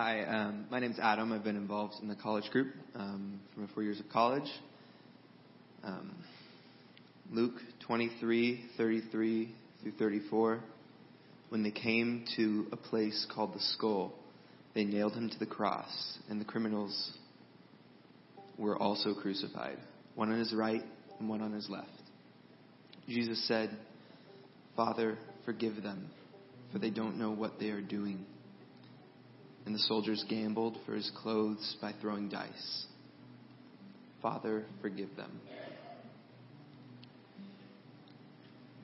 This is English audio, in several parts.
Hi, um, my name's Adam. I've been involved in the college group um, for my four years of college. Um, Luke 23, 33 through 34. When they came to a place called the skull, they nailed him to the cross, and the criminals were also crucified, one on his right and one on his left. Jesus said, Father, forgive them, for they don't know what they are doing. And the soldiers gambled for his clothes by throwing dice. Father, forgive them.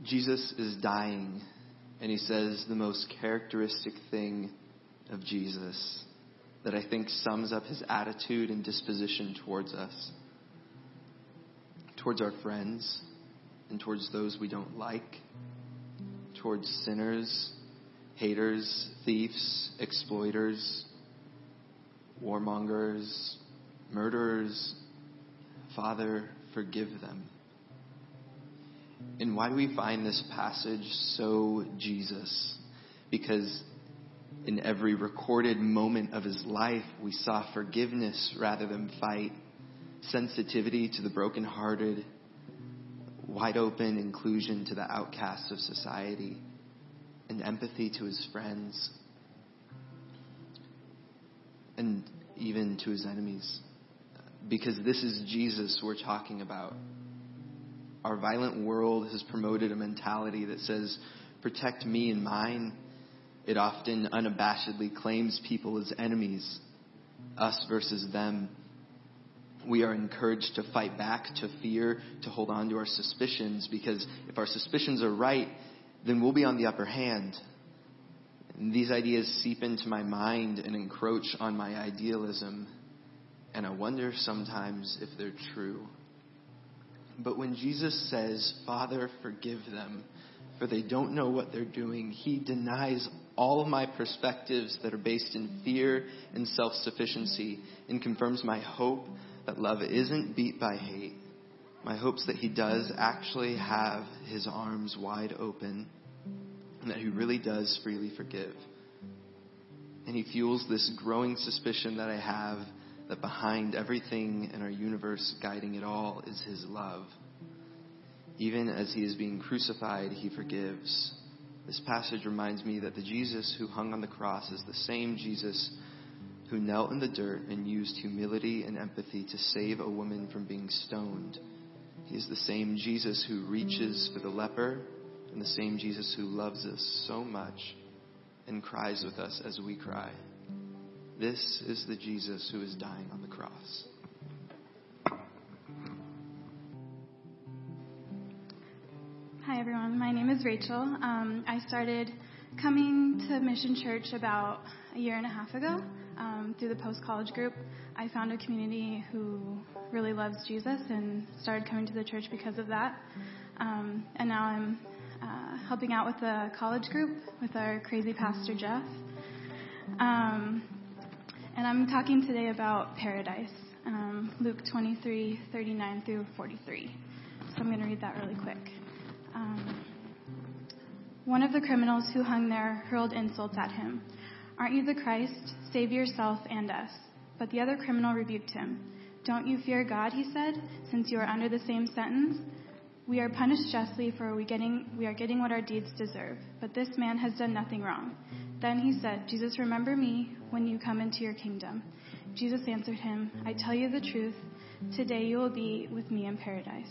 Jesus is dying, and he says the most characteristic thing of Jesus that I think sums up his attitude and disposition towards us, towards our friends, and towards those we don't like, towards sinners, haters, thieves, exploiters, warmongers, murderers. Father, forgive them. And why do we find this passage so Jesus? Because in every recorded moment of his life, we saw forgiveness rather than fight, sensitivity to the brokenhearted, wide open inclusion to the outcasts of society, and empathy to his friends, and even to his enemies. Because this is Jesus we're talking about. Our violent world has promoted a mentality that says, protect me and mine. It often unabashedly claims people as enemies, us versus them. We are encouraged to fight back, to fear, to hold on to our suspicions, because if our suspicions are right, then we'll be on the upper hand. And these ideas seep into my mind and encroach on my idealism, and I wonder sometimes if they're true. But when Jesus says, Father, forgive them, for they don't know what they're doing, he denies all of my perspectives that are based in fear and self sufficiency and confirms my hope that love isn't beat by hate. My hope's that he does actually have his arms wide open and that he really does freely forgive. And he fuels this growing suspicion that I have that behind everything in our universe, guiding it all, is his love. Even as he is being crucified, he forgives. This passage reminds me that the Jesus who hung on the cross is the same Jesus who knelt in the dirt and used humility and empathy to save a woman from being stoned. He is the same Jesus who reaches for the leper and the same Jesus who loves us so much and cries with us as we cry. This is the Jesus who is dying on the cross. Hi, everyone. My name is Rachel. Um, I started coming to Mission Church about a year and a half ago um, through the post college group. I found a community who really loves Jesus and started coming to the church because of that. Um, and now I'm uh, helping out with the college group with our crazy pastor Jeff. Um, and I'm talking today about paradise, um, Luke 23, 39 through 43. So I'm going to read that really quick. Um, one of the criminals who hung there hurled insults at him. Aren't you the Christ? Save yourself and us. But the other criminal rebuked him. Don't you fear God, he said, since you are under the same sentence? We are punished justly, for we, getting, we are getting what our deeds deserve. But this man has done nothing wrong. Then he said, Jesus, remember me when you come into your kingdom. Jesus answered him, I tell you the truth. Today you will be with me in paradise.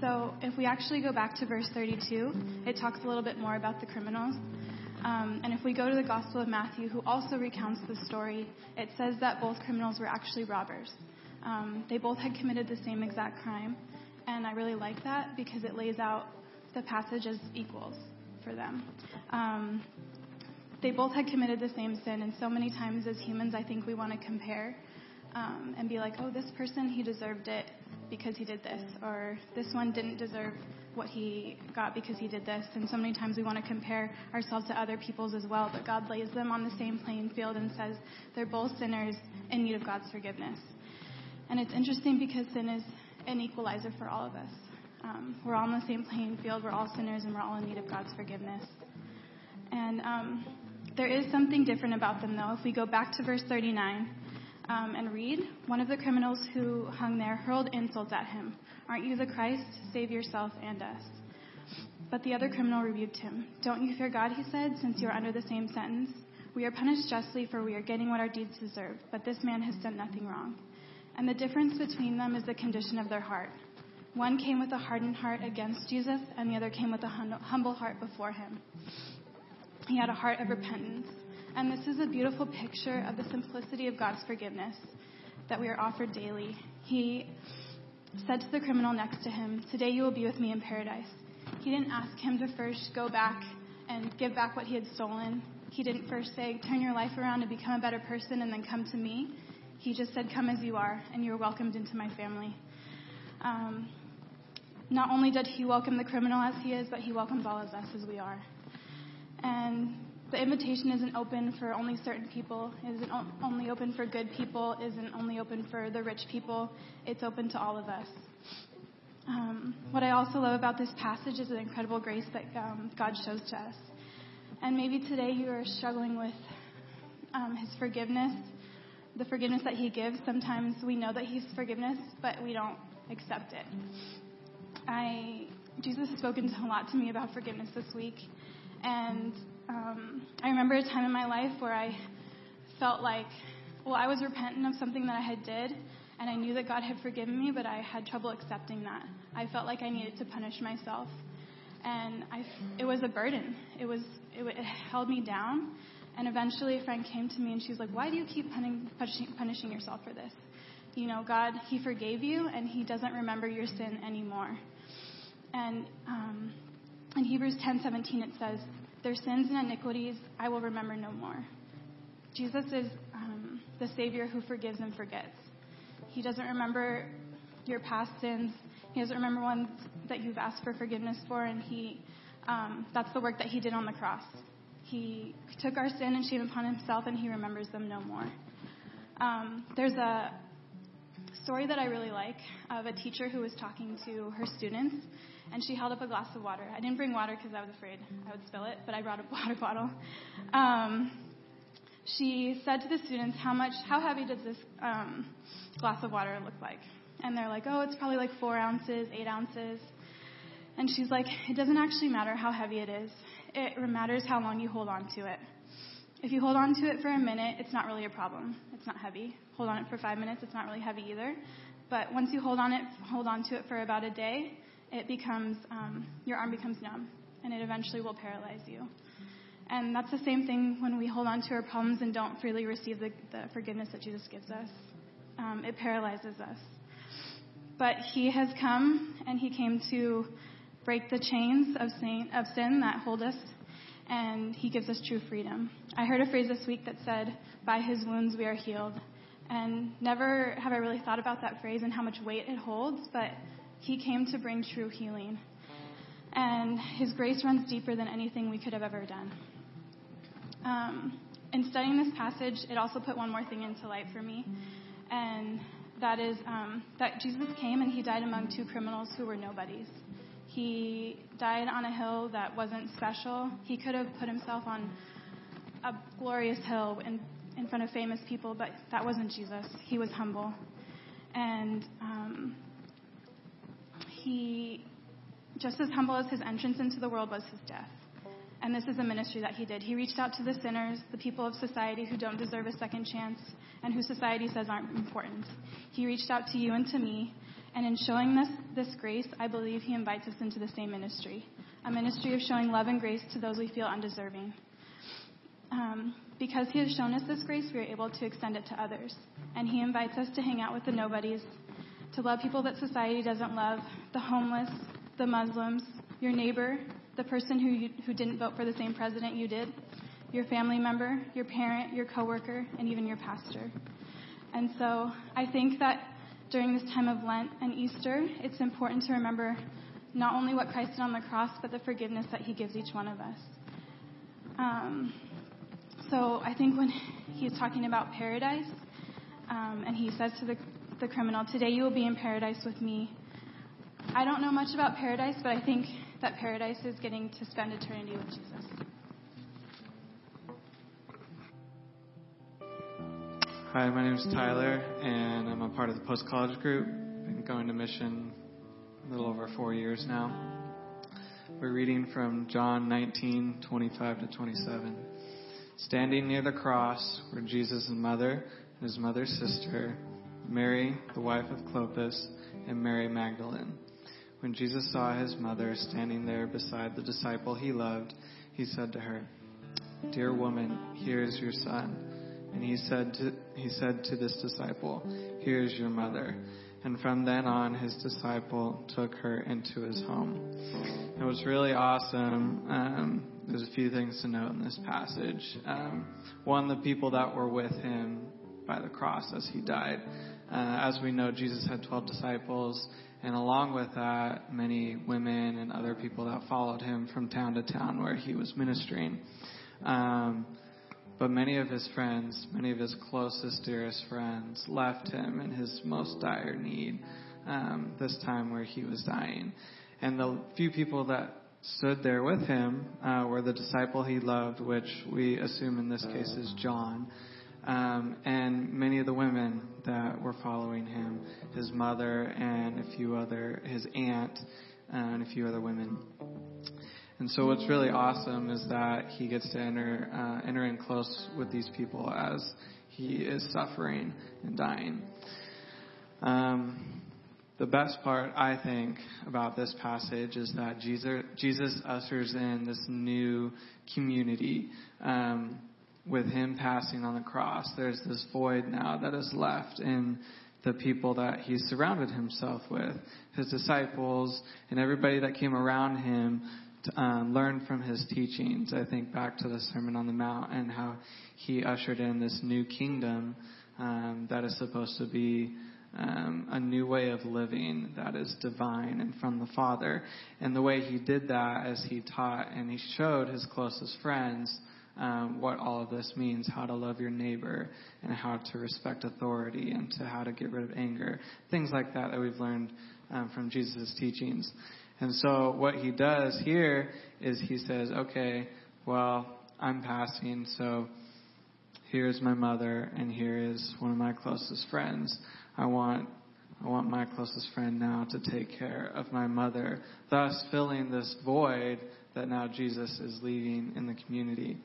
So, if we actually go back to verse 32, it talks a little bit more about the criminals. Um, and if we go to the Gospel of Matthew, who also recounts the story, it says that both criminals were actually robbers. Um, they both had committed the same exact crime. And I really like that because it lays out the passage as equals for them. Um, they both had committed the same sin, and so many times as humans, I think we want to compare um, and be like, oh, this person, he deserved it because he did this, or this one didn't deserve what he got because he did this. And so many times we want to compare ourselves to other people's as well, but God lays them on the same playing field and says they're both sinners in need of God's forgiveness. And it's interesting because sin is an equalizer for all of us. Um, we're all on the same playing field. We're all sinners, and we're all in need of God's forgiveness. And um, There is something different about them, though. If we go back to verse 39 um, and read, one of the criminals who hung there hurled insults at him. Aren't you the Christ? Save yourself and us. But the other criminal rebuked him. Don't you fear God, he said, since you are under the same sentence? We are punished justly, for we are getting what our deeds deserve, but this man has done nothing wrong. And the difference between them is the condition of their heart. One came with a hardened heart against Jesus, and the other came with a humble heart before him. He had a heart of repentance. And this is a beautiful picture of the simplicity of God's forgiveness that we are offered daily. He said to the criminal next to him, Today you will be with me in paradise. He didn't ask him to first go back and give back what he had stolen. He didn't first say, Turn your life around and become a better person and then come to me. He just said, Come as you are, and you're welcomed into my family. Um, not only did he welcome the criminal as he is, but he welcomes all of us as we are. And the invitation isn't open for only certain people, isn't only open for good people, isn't only open for the rich people. It's open to all of us. Um, what I also love about this passage is the incredible grace that um, God shows to us. And maybe today you are struggling with um, His forgiveness, the forgiveness that He gives. Sometimes we know that He's forgiveness, but we don't accept it. I Jesus has spoken a lot to me about forgiveness this week, and um, I remember a time in my life where I felt like, well, I was repentant of something that I had did, and I knew that God had forgiven me, but I had trouble accepting that. I felt like I needed to punish myself, and I, it was a burden. It was it, it held me down, and eventually a friend came to me and she was like, "Why do you keep punishing, punishing yourself for this? You know, God, He forgave you, and He doesn't remember your sin anymore." And um, in Hebrews 10:17 it says, "Their sins and iniquities I will remember no more." Jesus is um, the Savior who forgives and forgets. He doesn't remember your past sins. He doesn't remember ones that you've asked for forgiveness for, and He um, that's the work that He did on the cross. He took our sin and shame upon Himself, and He remembers them no more. Um, there's a story that I really like of a teacher who was talking to her students, and she held up a glass of water. I didn't bring water because I was afraid I would spill it, but I brought a water bottle. Um, she said to the students, "How much? How heavy does this um, glass of water look like?" And they're like, "Oh, it's probably like four ounces, eight ounces." And she's like, "It doesn't actually matter how heavy it is. It matters how long you hold on to it. If you hold on to it for a minute, it's not really a problem. It's not heavy. Hold on it for five minutes, it's not really heavy either. But once you hold on it, hold on to it for about a day, it becomes um, your arm becomes numb, and it eventually will paralyze you. And that's the same thing when we hold on to our problems and don't freely receive the, the forgiveness that Jesus gives us. Um, it paralyzes us. But He has come, and He came to break the chains of sin, of sin that hold us, and He gives us true freedom. I heard a phrase this week that said, "By His wounds we are healed." And never have I really thought about that phrase and how much weight it holds, but he came to bring true healing. And His grace runs deeper than anything we could have ever done. Um, in studying this passage, it also put one more thing into light for me, and that is um, that Jesus came and He died among two criminals who were nobodies. He died on a hill that wasn't special. He could have put himself on a glorious hill in, in front of famous people, but that wasn't Jesus. He was humble. And um, he, just as humble as his entrance into the world was his death. And this is a ministry that he did. He reached out to the sinners, the people of society who don't deserve a second chance and who society says aren't important. He reached out to you and to me. And in showing this, this grace, I believe he invites us into the same ministry a ministry of showing love and grace to those we feel undeserving. Um, because he has shown us this grace, we are able to extend it to others. And he invites us to hang out with the nobodies, to love people that society doesn't love, the homeless, the Muslims, your neighbor, the person who, you, who didn't vote for the same president you did, your family member, your parent, your coworker, and even your pastor. And so I think that during this time of Lent and Easter, it's important to remember not only what Christ did on the cross, but the forgiveness that he gives each one of us. Um, so I think when he's talking about paradise, um, and he says to the the criminal, Today you will be in paradise with me. I don't know much about paradise, but I think that paradise is getting to spend eternity with Jesus. Hi, my name is Tyler, and I'm a part of the post college group. Been going to mission a little over four years now. We're reading from John 19, 25 to 27. Standing near the cross were Jesus' mother and his mother's sister, Mary, the wife of Clopas, and Mary Magdalene. When Jesus saw his mother standing there beside the disciple he loved, he said to her, Dear woman, here is your son. And he said to, he said to this disciple, Here is your mother. And from then on, his disciple took her into his home. It was really awesome. Um, there's a few things to note in this passage. Um, one, the people that were with him by the cross as he died. Uh, as we know, Jesus had 12 disciples, and along with that, many women and other people that followed him from town to town where he was ministering. Um, but many of his friends, many of his closest, dearest friends, left him in his most dire need um, this time where he was dying. And the few people that stood there with him uh, were the disciple he loved, which we assume in this case is John, um, and many of the women that were following him, his mother and a few other, his aunt, uh, and a few other women. And so what's really awesome is that he gets to enter uh, enter in close with these people as he is suffering and dying. Um, the best part, I think, about this passage is that Jesus, Jesus ushers in this new community. Um, with him passing on the cross, there's this void now that is left in the people that he surrounded himself with, his disciples, and everybody that came around him um, learn from his teachings. I think back to the Sermon on the Mount and how he ushered in this new kingdom um, that is supposed to be um, a new way of living that is divine and from the Father. And the way he did that as he taught and he showed his closest friends um, what all of this means, how to love your neighbor, and how to respect authority, and to how to get rid of anger, things like that that we've learned um, from Jesus' teachings. And so what he does here is he says, okay, well, I'm passing, so here's my mother, and here is one of my closest friends. I want I want my closest friend now to take care of my mother, thus filling this void that now Jesus is leaving in the community.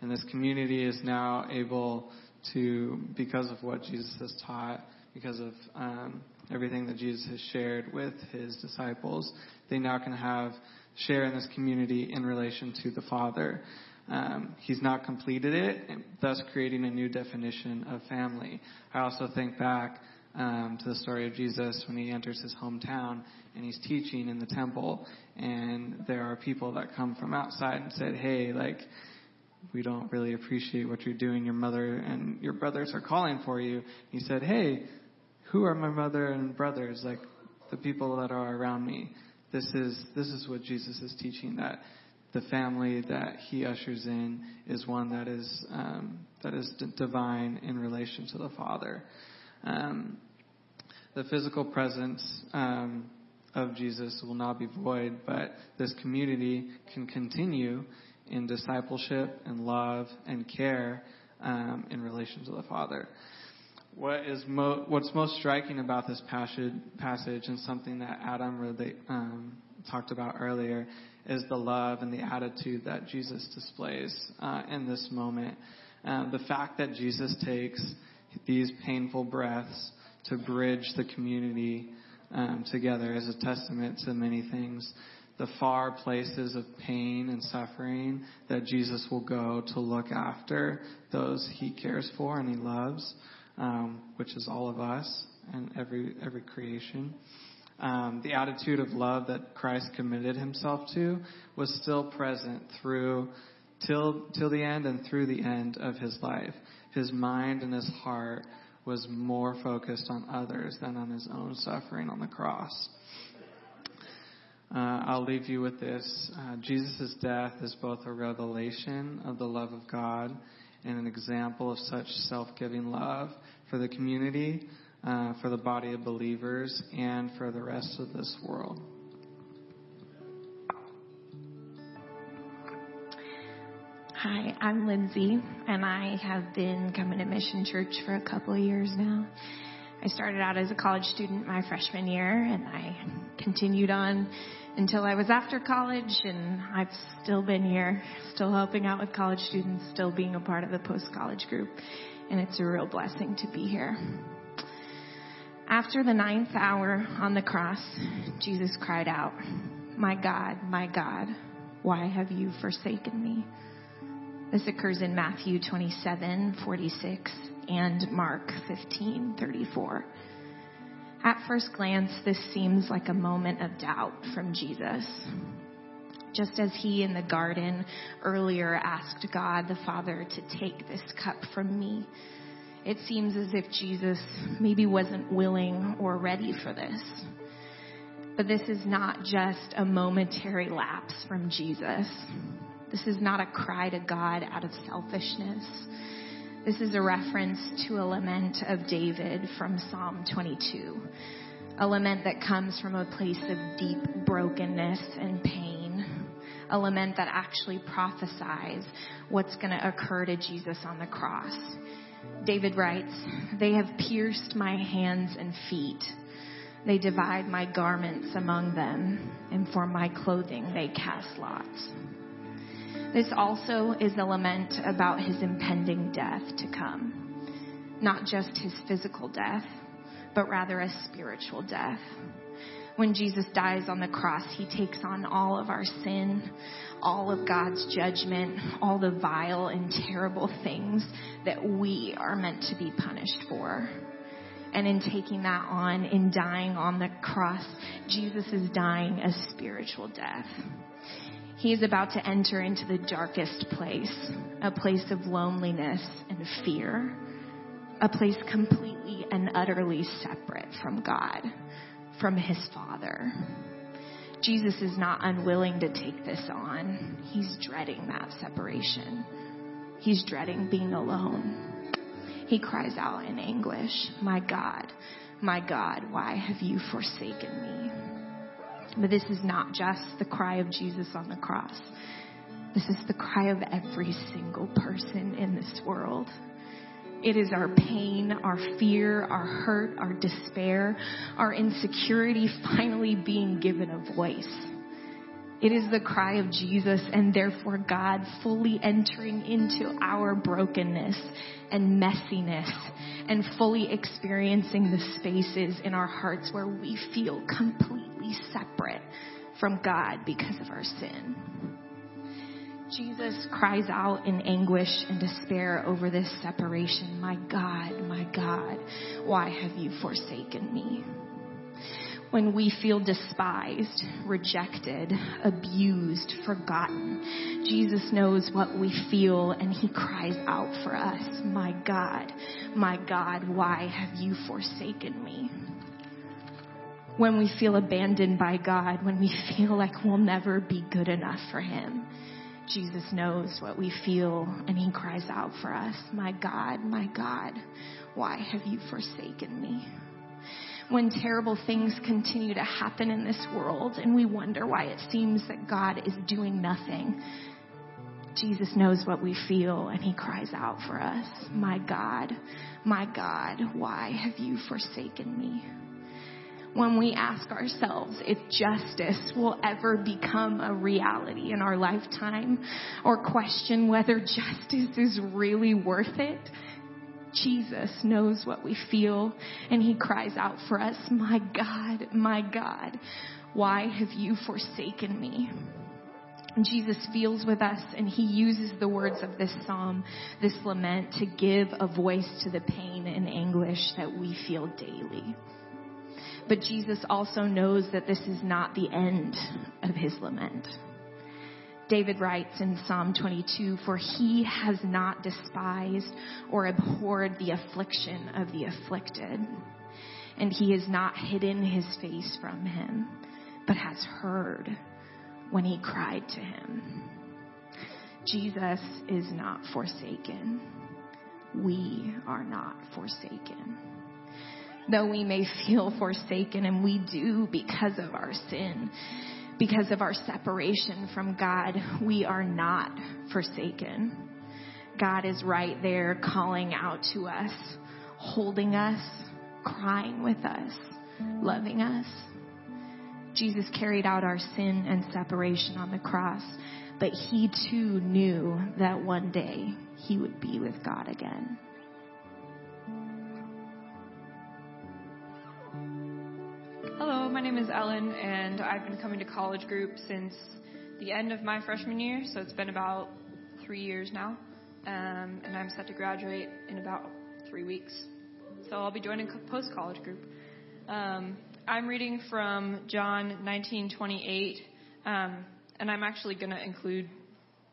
And this community is now able to, because of what Jesus has taught, because of um, everything that Jesus has shared with his disciples, they now can have share in this community in relation to the Father. Um, he's not completed it, thus creating a new definition of family. I also think back um, to the story of Jesus when he enters his hometown and he's teaching in the temple, and there are people that come from outside and said, "Hey, like." We don't really appreciate what you're doing. Your mother and your brothers are calling for you. He said, Hey, who are my mother and brothers? Like the people that are around me. This is this is what Jesus is teaching that the family that he ushers in is one that is um, that is d- divine in relation to the Father. Um, the physical presence um, of Jesus will not be void, but this community can continue in discipleship and love and care um, in relation to the Father. What is mo- what's most striking about this passage, passage and something that Adam really um, talked about earlier is the love and the attitude that Jesus displays uh, in this moment. Um, the fact that Jesus takes these painful breaths to bridge the community um, together is a testament to many things. The far places of pain and suffering that Jesus will go to look after those he cares for and he loves, um, which is all of us and every every creation um, the attitude of love that Christ committed himself to was still present through till till the end and through the end of his life. His mind and his heart was more focused on others than on his own suffering on the cross. Uh, I'll leave you with this. Uh, Jesus' death is both a revelation of the love of God and an example of such self giving love for the community, uh, for the body of believers, and for the rest of this world. Hi, I'm Lindsay, and I have been coming to Mission Church for a couple of years now. I started out as a college student my freshman year, and I continued on until I was after college, and I've still been here, still helping out with college students, still being a part of the post college group, and it's a real blessing to be here. After the ninth hour on the cross, Jesus cried out, My God, my God, why have you forsaken me? This occurs in Matthew 27, 46 and Mark 15, 34. At first glance, this seems like a moment of doubt from Jesus. Just as he in the garden earlier asked God the Father to take this cup from me, it seems as if Jesus maybe wasn't willing or ready for this. But this is not just a momentary lapse from Jesus. This is not a cry to God out of selfishness. This is a reference to a lament of David from Psalm 22. A lament that comes from a place of deep brokenness and pain. A lament that actually prophesies what's going to occur to Jesus on the cross. David writes, They have pierced my hands and feet. They divide my garments among them, and for my clothing they cast lots. This also is a lament about his impending death to come. Not just his physical death, but rather a spiritual death. When Jesus dies on the cross, he takes on all of our sin, all of God's judgment, all the vile and terrible things that we are meant to be punished for. And in taking that on, in dying on the cross, Jesus is dying a spiritual death. He is about to enter into the darkest place, a place of loneliness and fear, a place completely and utterly separate from God, from his Father. Jesus is not unwilling to take this on. He's dreading that separation. He's dreading being alone. He cries out in anguish, My God, my God, why have you forsaken me? But this is not just the cry of Jesus on the cross. This is the cry of every single person in this world. It is our pain, our fear, our hurt, our despair, our insecurity finally being given a voice. It is the cry of Jesus and therefore God fully entering into our brokenness and messiness and fully experiencing the spaces in our hearts where we feel completely separate from God because of our sin. Jesus cries out in anguish and despair over this separation. My God, my God, why have you forsaken me? When we feel despised, rejected, abused, forgotten, Jesus knows what we feel and he cries out for us. My God, my God, why have you forsaken me? When we feel abandoned by God, when we feel like we'll never be good enough for him, Jesus knows what we feel and he cries out for us. My God, my God, why have you forsaken me? When terrible things continue to happen in this world and we wonder why it seems that God is doing nothing, Jesus knows what we feel and he cries out for us. My God, my God, why have you forsaken me? when we ask ourselves if justice will ever become a reality in our lifetime or question whether justice is really worth it. Jesus knows what we feel and he cries out for us, My God, my God, why have you forsaken me? Jesus feels with us and he uses the words of this psalm, this lament to give a voice to the pain and anguish that we feel daily. But Jesus also knows that this is not the end of his lament. David writes in Psalm 22, For he has not despised or abhorred the affliction of the afflicted, and he has not hidden his face from him, but has heard when he cried to him. Jesus is not forsaken. We are not forsaken though we may feel forsaken, and we do because of our sin, because of our separation from God, we are not forsaken. God is right there calling out to us, holding us, crying with us, loving us. Jesus carried out our sin and separation on the cross, but he too knew that one day he would be with God again. My name is Ellen, and I've been coming to college group since the end of my freshman year, so it's been about three years now. Um, and I'm set to graduate in about three weeks. So I'll be joining post college group. Um, I'm reading from John 19:28, um, and I'm actually going to include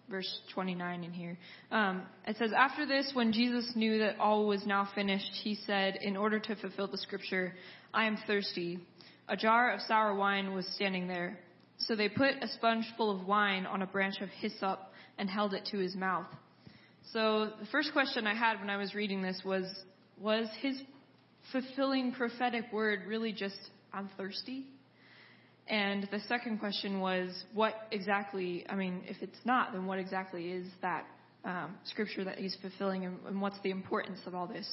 verse 29 in here. Um, it says, After this, when Jesus knew that all was now finished, he said, In order to fulfill the scripture, I am thirsty. A jar of sour wine was standing there. So they put a sponge full of wine on a branch of hyssop and held it to his mouth. So the first question I had when I was reading this was, was his fulfilling prophetic word really just, I'm thirsty? And the second question was, what exactly, I mean, if it's not, then what exactly is that um, scripture that he's fulfilling and, and, what's the importance of all this?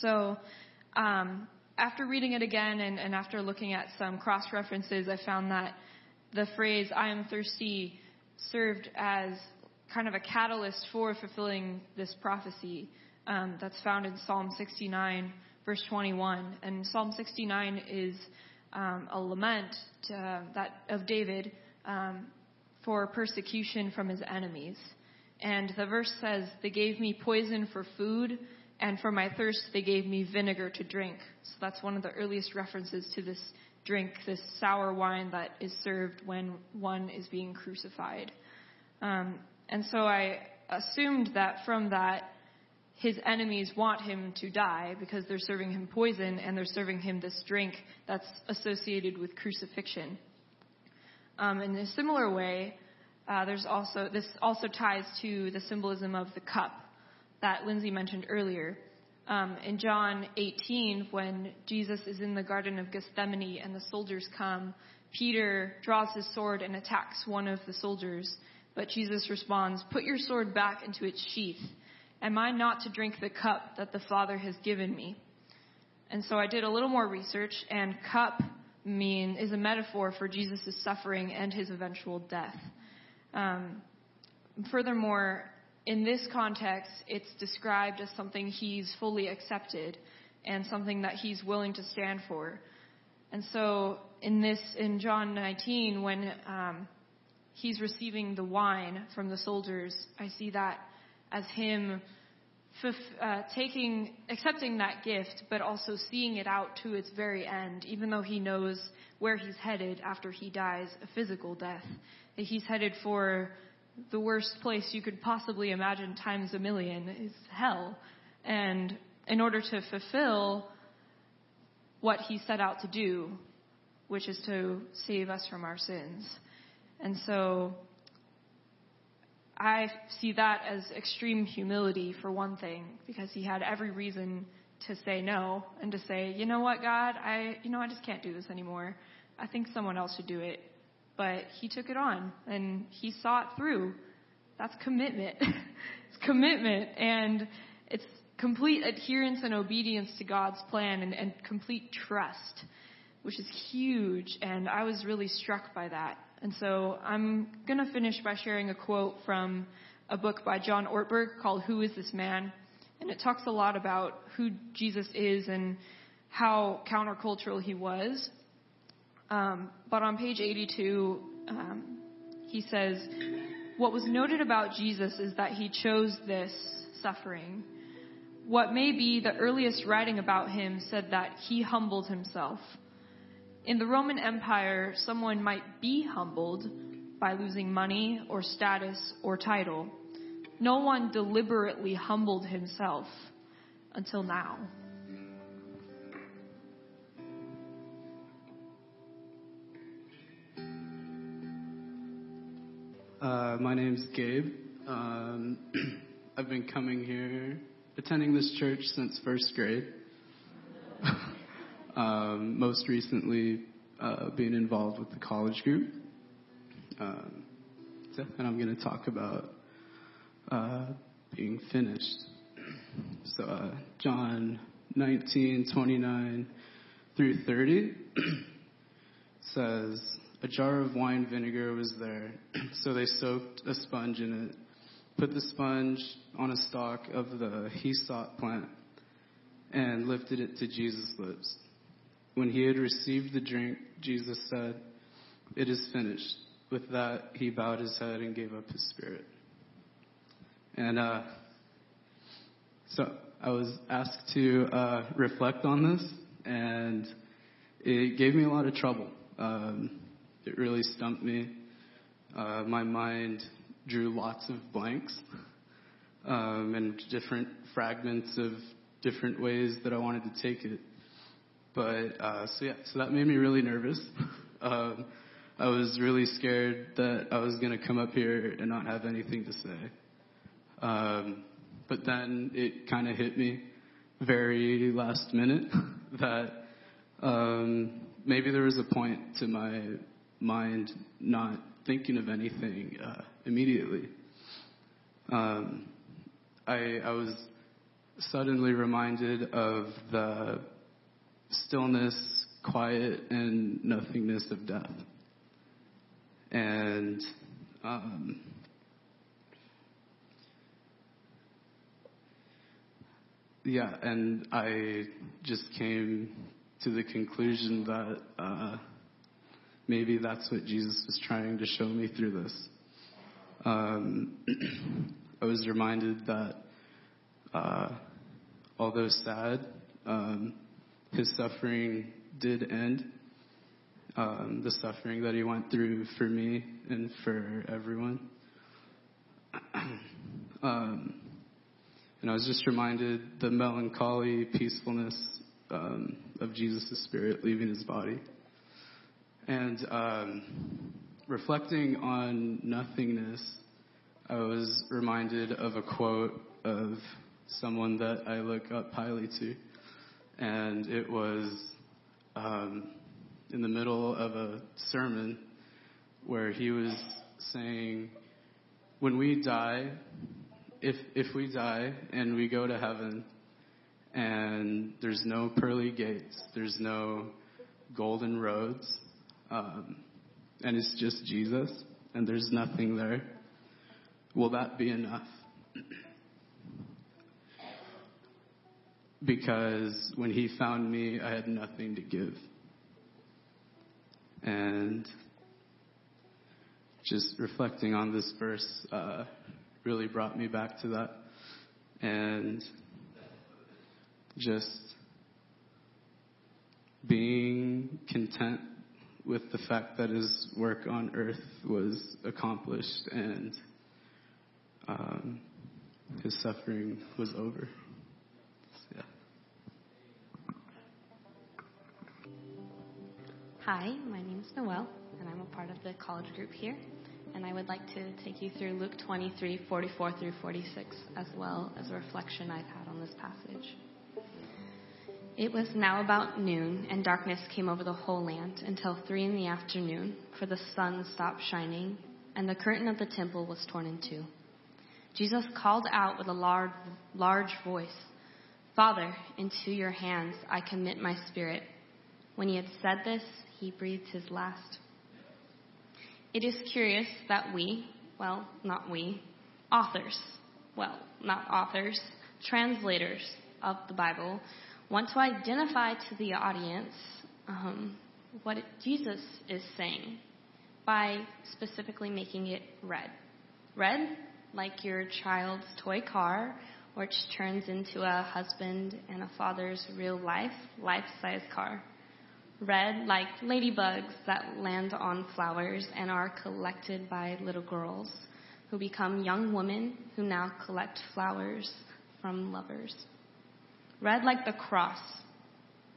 So, um, after reading it again and, and after looking at some cross references, I found that the phrase, I am thirsty, served as kind of a catalyst for fulfilling this prophecy um, that's found in Psalm 69, verse 21. And Psalm 69 is um, a lament to, that of David um, for persecution from his enemies. And the verse says, "They gave me poison for food, and for my thirst they gave me vinegar to drink." So that's one of the earliest references to this drink, this sour wine that is served when one is being crucified. Um, and so I assumed that from that, his enemies want him to die because they're serving him poison and they're serving him this drink that's associated with crucifixion. Um, in a similar way, uh, there's also this also ties to the symbolism of the cup that Lindsay mentioned earlier. Um, in John 18, when Jesus is in the Garden of Gethsemane and the soldiers come, Peter draws his sword and attacks one of the soldiers. But Jesus responds, Put your sword back into its sheath. Am I not to drink the cup that the Father has given me? And so I did a little more research, and cup mean is a metaphor for Jesus' suffering and his eventual death. Um, furthermore, in this context, it's described as something he's fully accepted and something that he's willing to stand for. And so, in this, in John 19, when um, he's receiving the wine from the soldiers, I see that as him uh, taking, accepting that gift, but also seeing it out to its very end, even though he knows where he's headed after he dies a physical death. That he's headed for the worst place you could possibly imagine times a million is hell. And in order to fulfill what he set out to do, which is to save us from our sins. And so I see that as extreme humility for one thing, because he had every reason to say no and to say, you know what, God, I, you know, I just can't do this anymore. I think someone else should do it. But he took it on and he saw it through. That's commitment. it's commitment and it's complete adherence and obedience to God's plan and, and complete trust, which is huge. And I was really struck by that. And so I'm going to finish by sharing a quote from a book by John Ortberg called Who is This Man? And it talks a lot about who Jesus is and how countercultural he was. Um, but on page 82, um, he says, What was noted about Jesus is that he chose this suffering. What may be the earliest writing about him said that he humbled himself. In the Roman Empire, someone might be humbled by losing money or status or title. No one deliberately humbled himself until now. My name's Gabe. Um, I've been coming here, attending this church since first grade. Um, most recently, uh, being involved with the college group. Um, and I'm going to talk about uh, being finished. So, uh, John 19, 29 through 30 says, A jar of wine vinegar was there, so they soaked a sponge in it, put the sponge on a stalk of the hyssop plant, and lifted it to Jesus' lips. When he had received the drink, Jesus said, It is finished. With that, he bowed his head and gave up his spirit. And uh, so I was asked to uh, reflect on this, and it gave me a lot of trouble. Um, it really stumped me. Uh, my mind drew lots of blanks um, and different fragments of different ways that I wanted to take it. But uh, so yeah, so that made me really nervous. um, I was really scared that I was going to come up here and not have anything to say. Um, but then it kind of hit me very last minute that um, maybe there was a point to my mind not thinking of anything uh, immediately. Um, I, I was suddenly reminded of the stillness, quiet, and nothingness of death. And um, yeah, and I just came to the conclusion that uh, maybe that's what Jesus was trying to show me through this. Um, I was reminded that uh, although sad, um, his suffering did end. Um, the suffering that he went through for me and for everyone. um, and I was just reminded the melancholy peacefulness um, of Jesus' spirit leaving his body. And um, reflecting on nothingness, I was reminded of a quote of someone that I look up highly to. And it was um, in the middle of a sermon where he was saying, when we die, if, if we die and we go to heaven and there's no pearly gates, there's no golden roads, um, and it's just Jesus and there's nothing there, will that be enough? because when he found me, I had nothing to give. And just reflecting on this verse uh, really brought me back to that. And just being content with the fact that his work on earth was accomplished and um, his suffering was over. Hi, my name is Noelle, and I'm a part of the college group here. And I would like to take you through Luke 23, 44 through 46, as well as a reflection I've had on this passage. It was now about noon, and darkness came over the whole land until three in the afternoon, for the sun stopped shining, and the curtain of the temple was torn in two. Jesus called out with a large, large voice, Father, into your hands I commit my spirit. When he had said this, he breathed his last. It is curious that we, well, not we, authors, well, not authors, translators of the Bible, want to identify to the audience um, what Jesus is saying by specifically making it red. Red, like your child's toy car, which turns into a husband and a father's real life, life size car red like ladybugs that land on flowers and are collected by little girls who become young women who now collect flowers from lovers. Red like the cross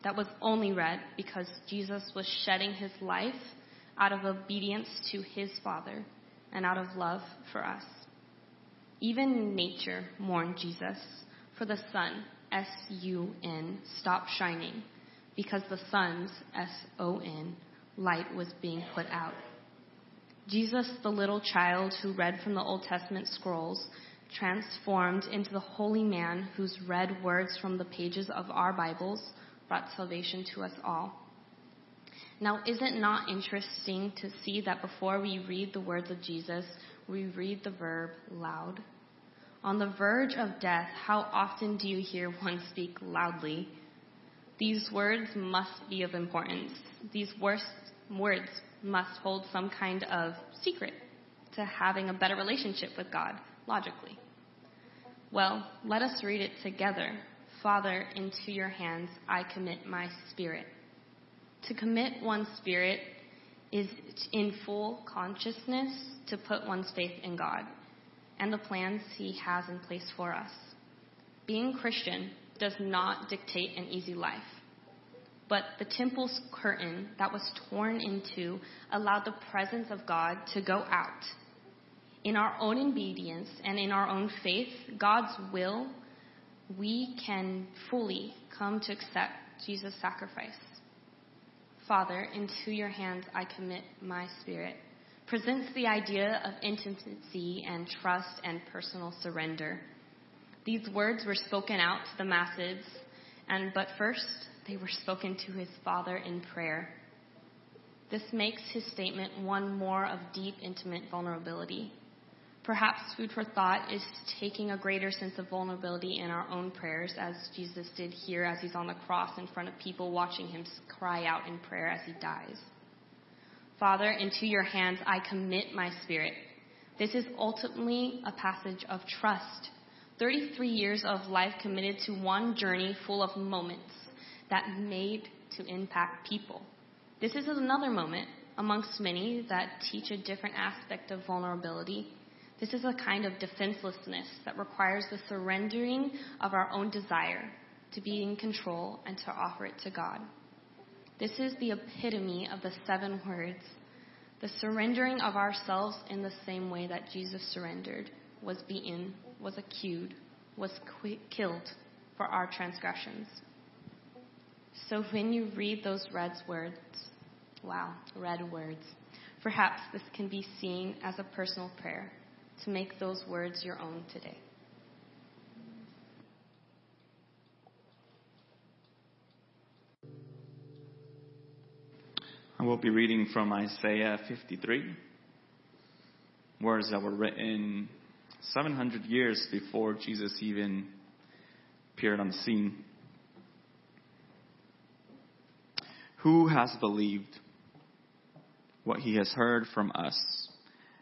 that was only red because Jesus was shedding his life out of obedience to his Father and out of love for us. Even nature mourned Jesus, for the sun, S U N, stopped shining because the sun's S O N light was being put out. Jesus, the little child who read from the Old Testament scrolls, transformed into the holy man whose read words from the pages of our Bibles brought salvation to us all. Now, is it not interesting to see that before we read the words of Jesus, we read the verb loud? On the verge of death, how often do you hear one speak loudly? These words must be of importance. These words must hold some kind of secret to having a better relationship with God, logically. Well, let us read it together. Father, into your hands I commit my spirit. To commit one's spirit is in full consciousness to put one's faith in God and the plans He has in place for us. Being Christian does not dictate an easy life, but the temple's curtain that was torn into allowed the presence of God to go out. In our own obedience and in our own faith, God's will, we can fully come to accept Jesus' sacrifice. Father, into your hands I commit my spirit presents the idea of intimacy and trust and personal surrender. These words were spoken out to the masses, and but first they were spoken to his Father in prayer. This makes his statement one more of deep, intimate vulnerability. Perhaps food for thought is taking a greater sense of vulnerability in our own prayers, as Jesus did here as he's on the cross in front of people watching him cry out in prayer as he dies. Father, into your hands I commit my spirit. This is ultimately a passage of trust. 33 years of life committed to one journey full of moments that made to impact people. This is another moment amongst many that teach a different aspect of vulnerability. This is a kind of defenselessness that requires the surrendering of our own desire to be in control and to offer it to God. This is the epitome of the seven words. The surrendering of ourselves in the same way that Jesus surrendered, was beaten, was accused, was qu- killed for our transgressions. So when you read those red words, wow, red words, perhaps this can be seen as a personal prayer to make those words your own today. I will be reading from Isaiah 53, words that were written 700 years before Jesus even appeared on the scene. Who has believed what he has heard from us?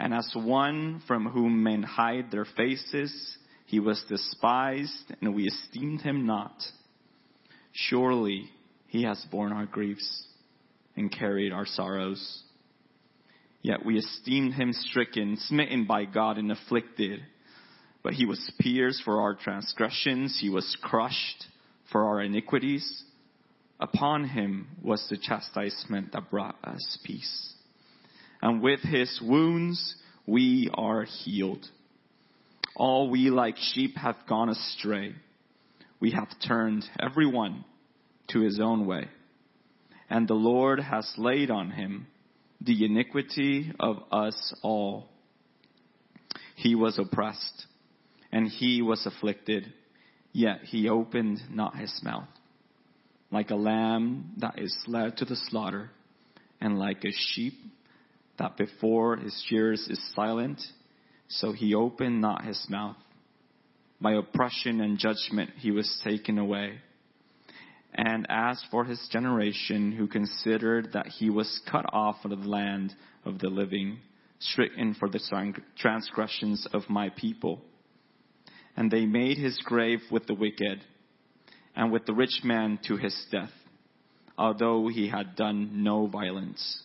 And as one from whom men hide their faces, he was despised, and we esteemed him not. Surely he has borne our griefs and carried our sorrows. Yet we esteemed him stricken, smitten by God, and afflicted. But he was pierced for our transgressions, he was crushed for our iniquities. Upon him was the chastisement that brought us peace. And with his wounds we are healed. All we like sheep have gone astray. We have turned everyone to his own way and the Lord has laid on him the iniquity of us all. He was oppressed, and he was afflicted, yet he opened not his mouth. Like a lamb that is led to the slaughter, and like a sheep that before his shears is silent, so he opened not his mouth. By oppression and judgment he was taken away. And as for his generation, who considered that he was cut off of the land of the living, stricken for the transgressions of my people. And they made his grave with the wicked, and with the rich man to his death, although he had done no violence,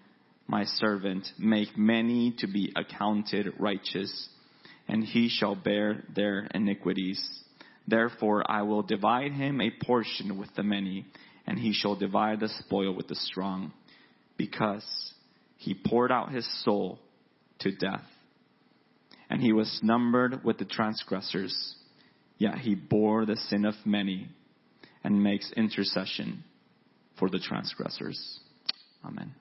my servant, make many to be accounted righteous, and he shall bear their iniquities. Therefore I will divide him a portion with the many, and he shall divide the spoil with the strong, because he poured out his soul to death. And he was numbered with the transgressors, yet he bore the sin of many and makes intercession for the transgressors. Amen.